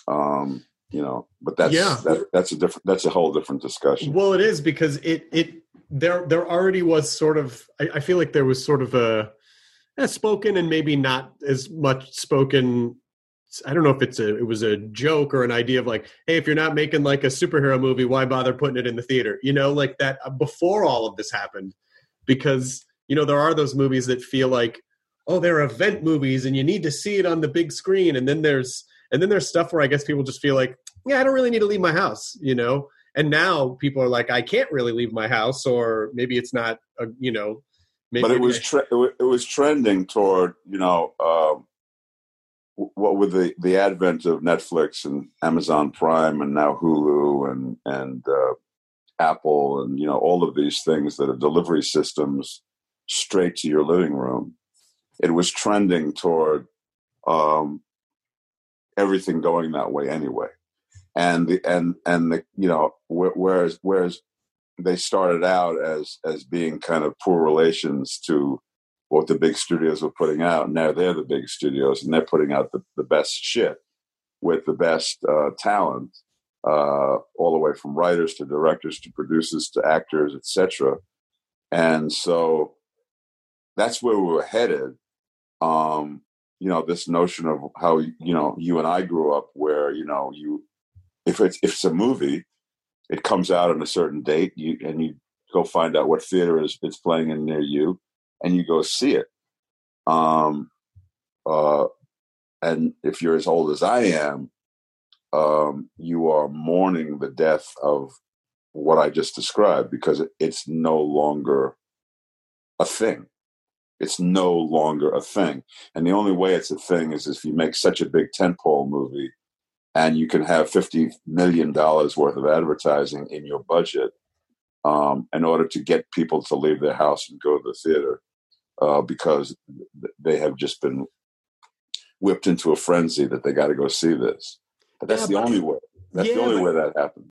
Um, you know, but that's Yeah. that, that's a different that's a whole different discussion. Well, it is because it it there there already was sort of I, I feel like there was sort of a, a spoken and maybe not as much spoken. I don't know if it's a it was a joke or an idea of like, hey, if you're not making like a superhero movie, why bother putting it in the theater? You know, like that uh, before all of this happened, because you know there are those movies that feel like, oh, they're event movies and you need to see it on the big screen, and then there's and then there's stuff where I guess people just feel like, yeah, I don't really need to leave my house, you know. And now people are like, I can't really leave my house, or maybe it's not, a, you know. Maybe but it was tre- it was trending toward you know um, w- what with the the advent of Netflix and Amazon Prime and now Hulu and and uh, Apple and you know all of these things that are delivery systems straight to your living room. It was trending toward um, everything going that way anyway, and the and and the you know wh- whereas whereas they started out as as being kind of poor relations to what the big studios were putting out. Now they're the big studios and they're putting out the, the best shit with the best uh, talent, uh, all the way from writers to directors to producers to actors, etc. And so that's where we were headed. Um, you know, this notion of how you know you and I grew up, where you know you if it's if it's a movie, it comes out on a certain date, you and you go find out what theater is it's playing in near you, and you go see it. Um, uh, and if you're as old as I am, um, you are mourning the death of what I just described because it's no longer a thing. It's no longer a thing, and the only way it's a thing is if you make such a big tentpole movie and you can have fifty million dollars worth of advertising in your budget um, in order to get people to leave their house and go to the theater uh, because they have just been whipped into a frenzy that they got to go see this. But that's Yeah, the but- only way. That's the only way that happens.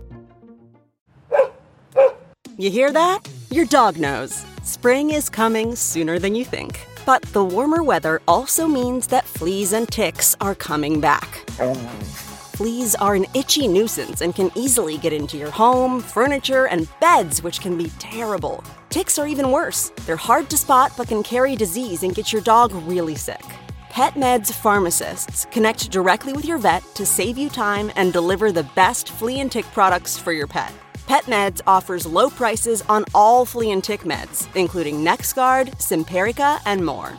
You hear that? Your dog knows. Spring is coming sooner than you think. But the warmer weather also means that fleas and ticks are coming back. Fleas are an itchy nuisance and can easily get into your home, furniture, and beds, which can be terrible. Ticks are even worse. They're hard to spot but can carry disease and get your dog really sick. PetMeds pharmacists connect directly with your vet to save you time and deliver the best flea and tick products for your pet. PetMeds offers low prices on all flea and tick meds, including NexGard, Simparica, and more.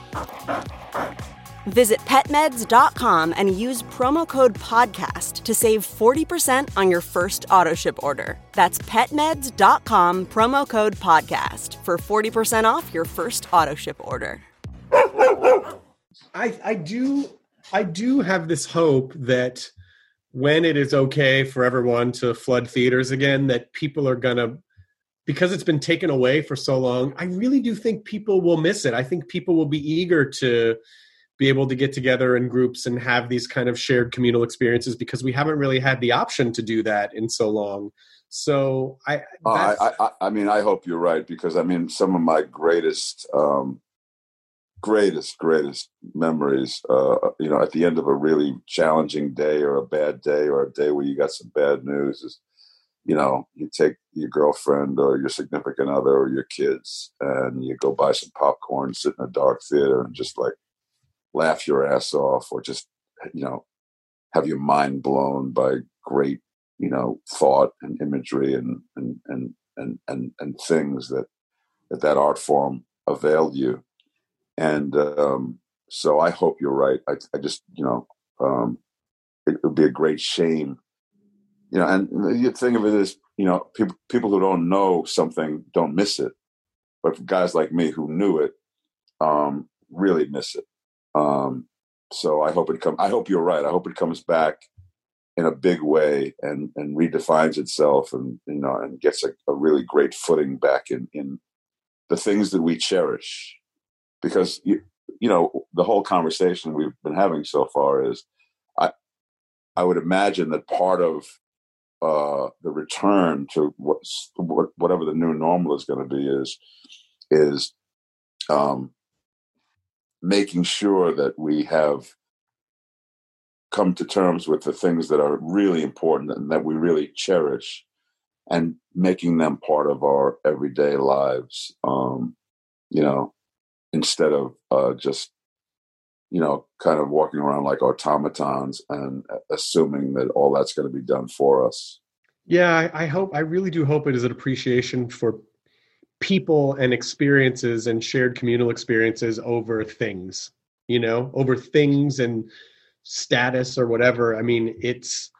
Visit petmeds.com and use promo code PODCAST to save 40% on your first auto ship order. That's petmeds.com, promo code PODCAST for 40% off your first auto ship order. I I do I do have this hope that when it is okay for everyone to flood theaters again, that people are gonna because it's been taken away for so long. I really do think people will miss it. I think people will be eager to be able to get together in groups and have these kind of shared communal experiences because we haven't really had the option to do that in so long. So I that's- I, I, I mean, I hope you're right because I mean, some of my greatest, um, greatest, greatest memories, uh, you know, at the end of a really challenging day or a bad day or a day where you got some bad news is, you know, you take your girlfriend or your significant other or your kids and you go buy some popcorn, sit in a dark theater and just like laugh your ass off or just, you know, have your mind blown by great you know thought and imagery and and and and and, and things that, that that art form availed you and um so i hope you're right. I, I just you know um it would be a great shame. You know and the thing of it is you know people people who don't know something don't miss it. But guys like me who knew it um really miss it. Um so i hope it come i hope you're right. I hope it comes back in a big way and and redefines itself and you know and gets a, a really great footing back in in the things that we cherish because you you know the whole conversation we've been having so far is i i would imagine that part of uh the return to what's whatever the new normal is going to be is is um making sure that we have come to terms with the things that are really important and that we really cherish and making them part of our everyday lives um, you know instead of uh, just you know kind of walking around like automatons and assuming that all that's going to be done for us yeah I, I hope i really do hope it is an appreciation for people and experiences and shared communal experiences over things you know over things and status or whatever. I mean, it's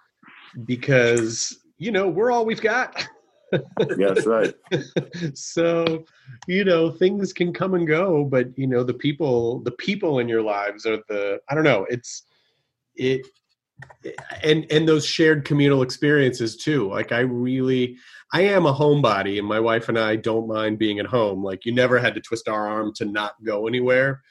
because you know we're all we've got. That's right. so, you know, things can come and go, but you know, the people, the people in your lives are the. I don't know. It's it, and and those shared communal experiences too. Like I really, I am a homebody, and my wife and I don't mind being at home. Like you never had to twist our arm to not go anywhere,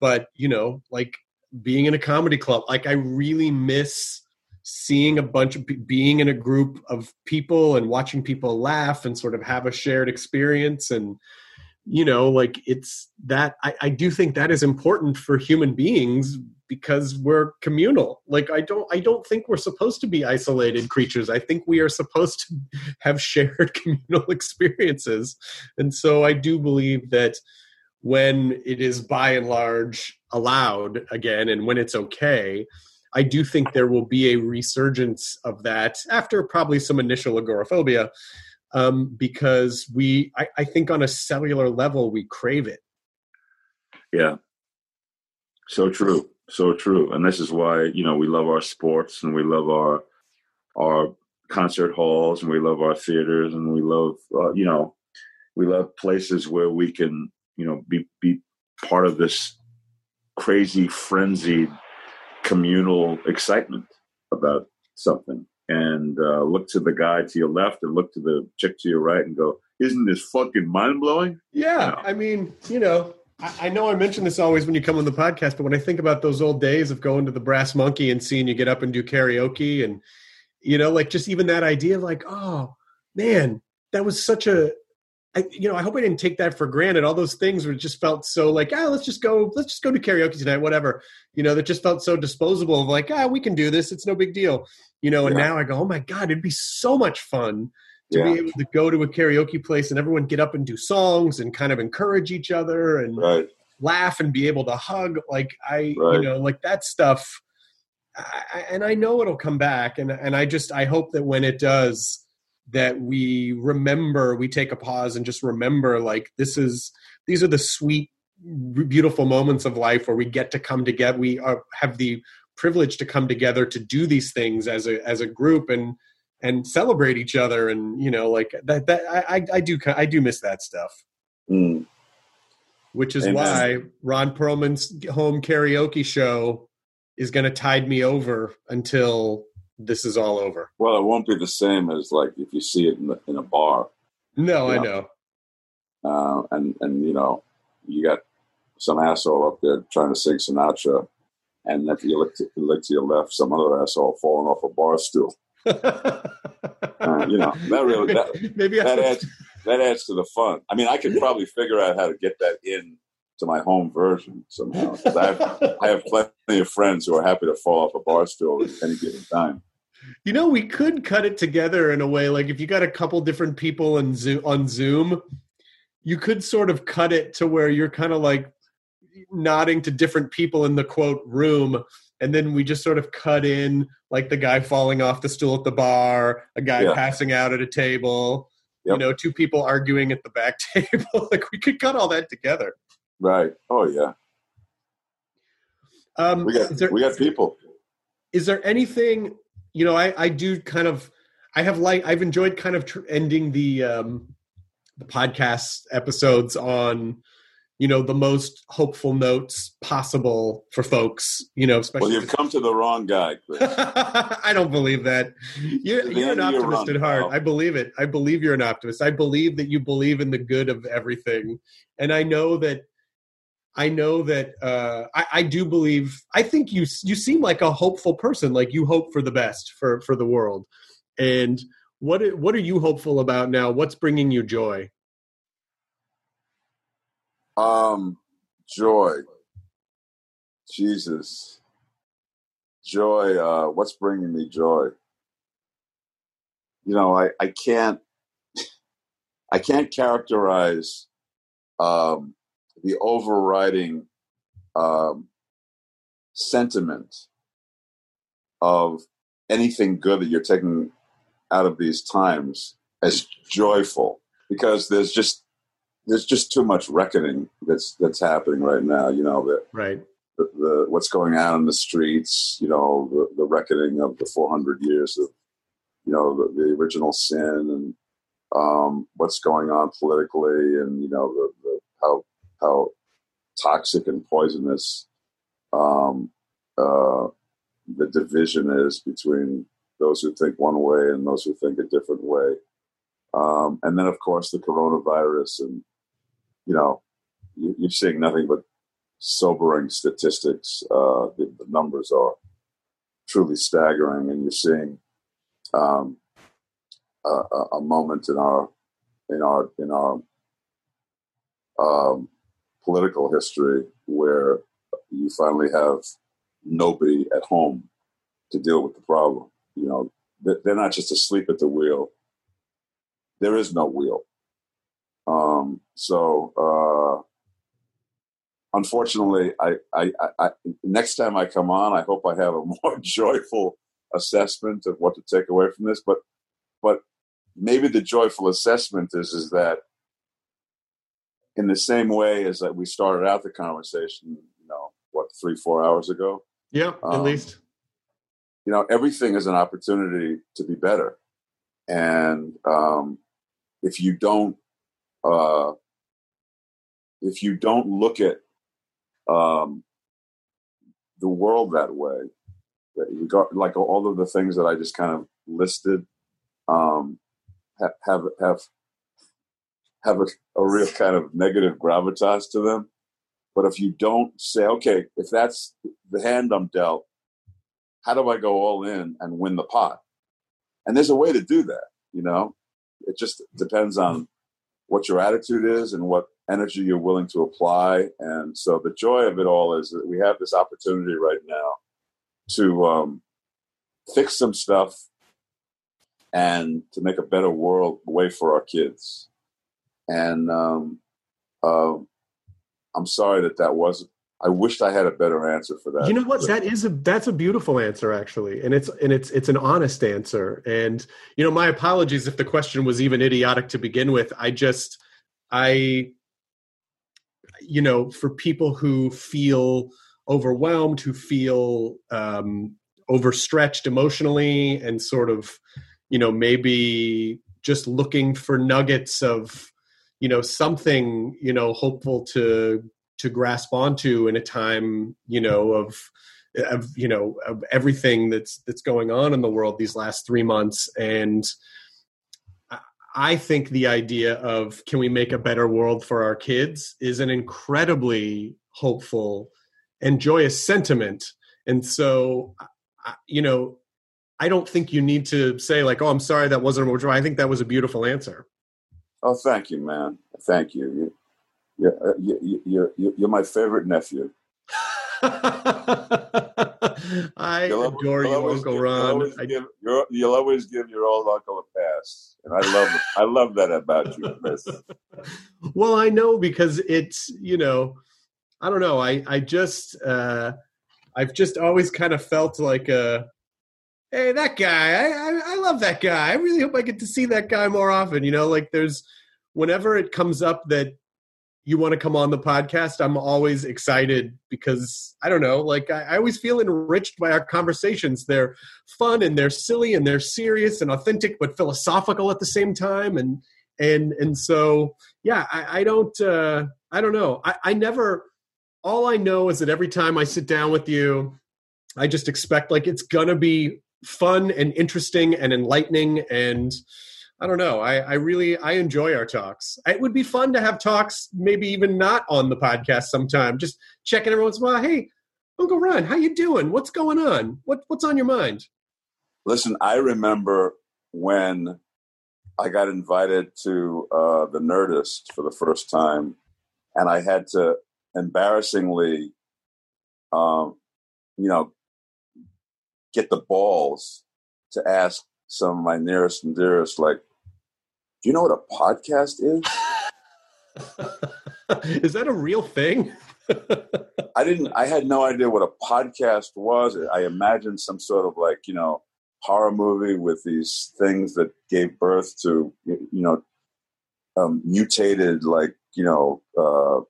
but you know, like being in a comedy club. Like I really miss seeing a bunch of being in a group of people and watching people laugh and sort of have a shared experience and you know like it's that I, I do think that is important for human beings because we're communal. Like i don't i don't think we're supposed to be isolated creatures. I think we are supposed to have shared communal experiences. And so i do believe that when it is by and large allowed again and when it's okay i do think there will be a resurgence of that after probably some initial agoraphobia um, because we I, I think on a cellular level we crave it. Yeah. So true. So true. And this is why you know we love our sports and we love our our concert halls and we love our theaters and we love uh, you know we love places where we can you know be be part of this crazy frenzied communal excitement about something. And uh, look to the guy to your left and look to the chick to your right and go isn't this fucking mind-blowing? Yeah i mean you know I, I know i mention this always when you come on the podcast but when i think about those old days of going to the brass monkey and seeing you get up and do karaoke and you know like just even that idea of like oh man that was such a I, you know, I hope I didn't take that for granted. All those things were just felt so like, ah, let's just go, let's just go to karaoke tonight, whatever. You know, that just felt so disposable of like, ah, we can do this. It's no big deal. You know, and yeah. now I go, oh my God, it'd be so much fun to yeah. be able to go to a karaoke place and everyone get up and do songs and kind of encourage each other and right. laugh and be able to hug. Like I, right. you know, like that stuff. I, and I know it'll come back. And, and I just, I hope that when it does, that we remember we take a pause and just remember like this is these are the sweet beautiful moments of life where we get to come together we are, have the privilege to come together to do these things as a as a group and and celebrate each other and you know like that that i i do i do miss that stuff mm. which is Amen. why ron perlman's home karaoke show is going to tide me over until this is all over. Well, it won't be the same as like if you see it in, the, in a bar. No, I know. Uh, and and you know, you got some asshole up there trying to sing Sinatra, and if you look to, look to your left, some other asshole falling off a bar stool. uh, you know, that really that, Maybe that adds that adds to the fun. I mean, I could probably figure out how to get that in to my home version somehow. I have, I have plenty of friends who are happy to fall off a bar stool at any given time. You know, we could cut it together in a way. Like if you got a couple different people on Zoom, on Zoom, you could sort of cut it to where you're kind of like nodding to different people in the quote room, and then we just sort of cut in like the guy falling off the stool at the bar, a guy yeah. passing out at a table, yep. you know, two people arguing at the back table. like we could cut all that together. Right. Oh yeah. Um, we got there, we got people. Is there anything you know? I I do kind of. I have like I've enjoyed kind of tr- ending the um, the podcast episodes on you know the most hopeful notes possible for folks you know especially well you've come to the wrong guy i don't believe that. You're, you're an optimist at heart. i believe it. I believe you're an optimist. I believe that you believe in the good of everything. And i know that i know that uh, I, I do believe i think you you seem like a hopeful person like you hope for the best for for the world and what what are you hopeful about now what's bringing you joy um, joy. Jesus. Joy. Uh, what's bringing me joy? You know, I, I can't, I can't characterize um, the overriding um, sentiment of anything good that you're taking out of these times as joyful because there's just there's just too much reckoning that's that's happening right now. You know that right. The, the, what's going on in the streets. You know the, the reckoning of the 400 years of you know the, the original sin and um, what's going on politically and you know the, the how how toxic and poisonous um, uh, the division is between those who think one way and those who think a different way. Um, and then, of course, the coronavirus and you know, you're seeing nothing but sobering statistics. Uh, the, the, numbers are truly staggering, and you're seeing um, a, a, moment in our in our in our um, political history where you finally have nobody at home to deal with the problem. You know, they're not just asleep at the wheel. There is no wheel. Um, so uh, unfortunately, I, I, I, next time I come on, I hope I have a more joyful assessment of what to take away from this. But but maybe the joyful assessment is is that in the same way as that we started out the conversation, you know, what three four hours ago. Yeah, um, at least. You know, everything is an opportunity to be better, and um, if you don't uh, if you don't look at um, the world that way, that like all of the things that I just kind of listed, um, have have have, a, a real kind of negative gravitas to them. But if you don't say, okay, if that's the hand I'm dealt, how do I go all in and win the pot? And there's a way to do that, you know. It just depends on what your attitude is and what energy you're willing to apply. And so the joy of it all is that we have this opportunity right now to um, fix some stuff and to make a better world way for our kids. And um, uh, I'm sorry that that wasn't. I wished I had a better answer for that. You know what? That is a that's a beautiful answer actually, and it's and it's it's an honest answer. And you know, my apologies if the question was even idiotic to begin with. I just I you know, for people who feel overwhelmed, who feel um, overstretched emotionally, and sort of, you know, maybe just looking for nuggets of, you know, something, you know, hopeful to to grasp onto in a time, you know, of of you know of everything that's that's going on in the world these last three months and I think the idea of can we make a better world for our kids is an incredibly hopeful and joyous sentiment. And so, you know, I don't think you need to say like, "Oh, I'm sorry that wasn't what I think that was a beautiful answer. Oh, thank you, man. Thank you. You, you, uh, you, you, you, you're my favorite nephew. I you'll adore you, Uncle give, Ron. You'll always, give, you'll always give your old uncle a pass, and I love I love that about you, Chris. well, I know because it's you know, I don't know. I I just uh, I've just always kind of felt like a. Hey, that guy! I, I I love that guy. I really hope I get to see that guy more often. You know, like there's whenever it comes up that you want to come on the podcast, I'm always excited because I don't know, like I, I, always feel enriched by our conversations. They're fun and they're silly and they're serious and authentic, but philosophical at the same time. And and and so yeah, I, I don't. Uh, I don't know. I, I never. All I know is that every time I sit down with you, I just expect like it's gonna be fun and interesting and enlightening and I don't know. I, I really I enjoy our talks. It would be fun to have talks, maybe even not on the podcast sometime. Just checking every once in a while. Hey, Uncle Ron, how you doing? What's going on? What what's on your mind? Listen, I remember when I got invited to uh, the Nerdist for the first time, and I had to embarrassingly, um, you know, get the balls to ask some of my nearest and dearest, like, do you know what a podcast is? is that a real thing? I didn't. I had no idea what a podcast was. I imagined some sort of like you know horror movie with these things that gave birth to you know um, mutated like you know uh,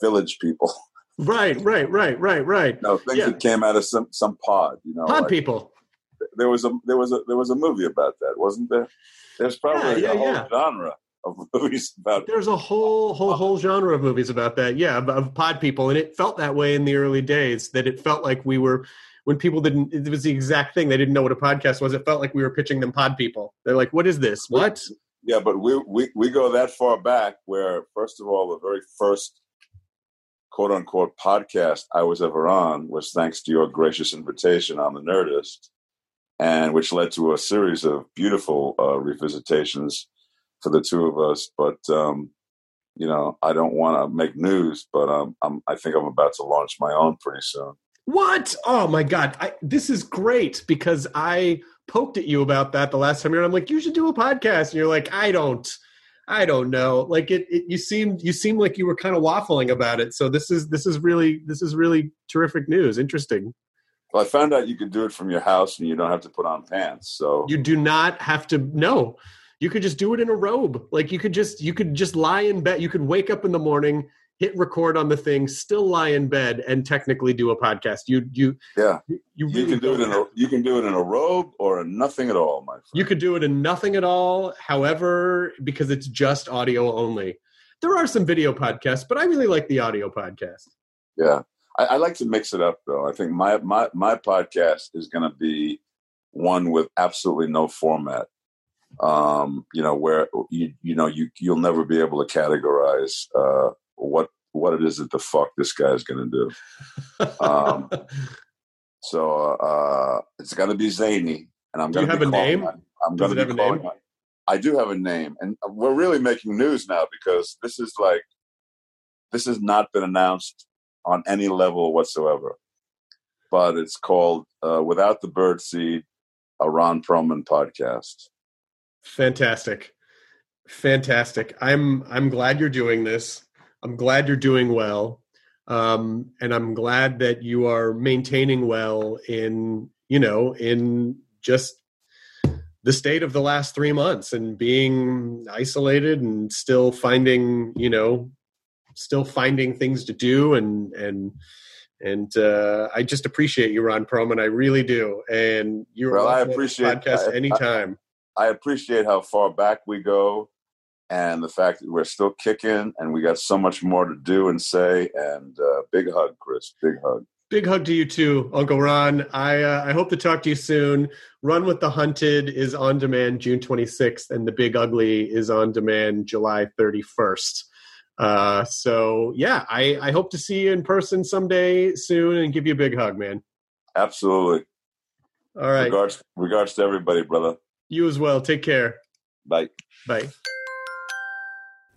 village people. Right, right, right, right, right. No, things yeah. that came out of some some pod. You know, pod like, people. There was a there was a there was a movie about that, wasn't there? There's probably yeah, yeah, a whole genre of movies about. There's a whole whole whole genre of movies about that. Yeah, of pod people, and it felt that way in the early days. That it felt like we were when people didn't. It was the exact thing. They didn't know what a podcast was. It felt like we were pitching them pod people. They're like, "What is this? What?" Yeah, but we we we go that far back where first of all, the very first quote unquote podcast I was ever on was thanks to your gracious invitation on the Nerdist and which led to a series of beautiful uh, revisitations for the two of us. But um, you know, I don't want to make news, but um, I'm, I think I'm about to launch my own pretty soon. What? Oh my god, I, this is great because I poked at you about that the last time you're. I'm like, you should do a podcast, and you're like, I don't. I don't know. Like it, it you seemed you seemed like you were kind of waffling about it. So this is this is really this is really terrific news. Interesting. Well, I found out you could do it from your house and you don't have to put on pants. So you do not have to. No, you could just do it in a robe. Like you could just you could just lie in bed. You could wake up in the morning, hit record on the thing, still lie in bed, and technically do a podcast. You you yeah. You, you, really can do it in a you can do it in a robe or a nothing at all, my friend. You could do it in nothing at all. However, because it's just audio only. There are some video podcasts, but I really like the audio podcast. Yeah. I, I like to mix it up, though. I think my my my podcast is going to be one with absolutely no format. Um, you know, where you you know you you'll never be able to categorize uh, what what it is that the fuck this guy is going to do. Um, so uh, it's going to be zany, and I'm going to have a name. I'm going to be calling. I do have a name, and we're really making news now because this is like this has not been announced on any level whatsoever. But it's called uh, Without the Bird Seed, a Ron Perlman podcast. Fantastic. Fantastic. I'm I'm glad you're doing this. I'm glad you're doing well. Um, and I'm glad that you are maintaining well in, you know, in just the state of the last three months and being isolated and still finding, you know, still finding things to do and and and uh, I just appreciate you, Ron Perlman. I really do. And you're well, I appreciate podcast I, anytime. I, I, appreciate how far back we go, and the fact that we're still kicking, and we got so much more to do and say. And uh, big hug, Chris. Big hug. Big hug to you too, Uncle Ron. I uh, I hope to talk to you soon. Run with the Hunted is on demand June 26th, and the Big Ugly is on demand July 31st. Uh, so yeah, I, I hope to see you in person someday soon and give you a big hug, man. Absolutely. All right. Regards, regards to everybody, brother. You as well. Take care. Bye. Bye.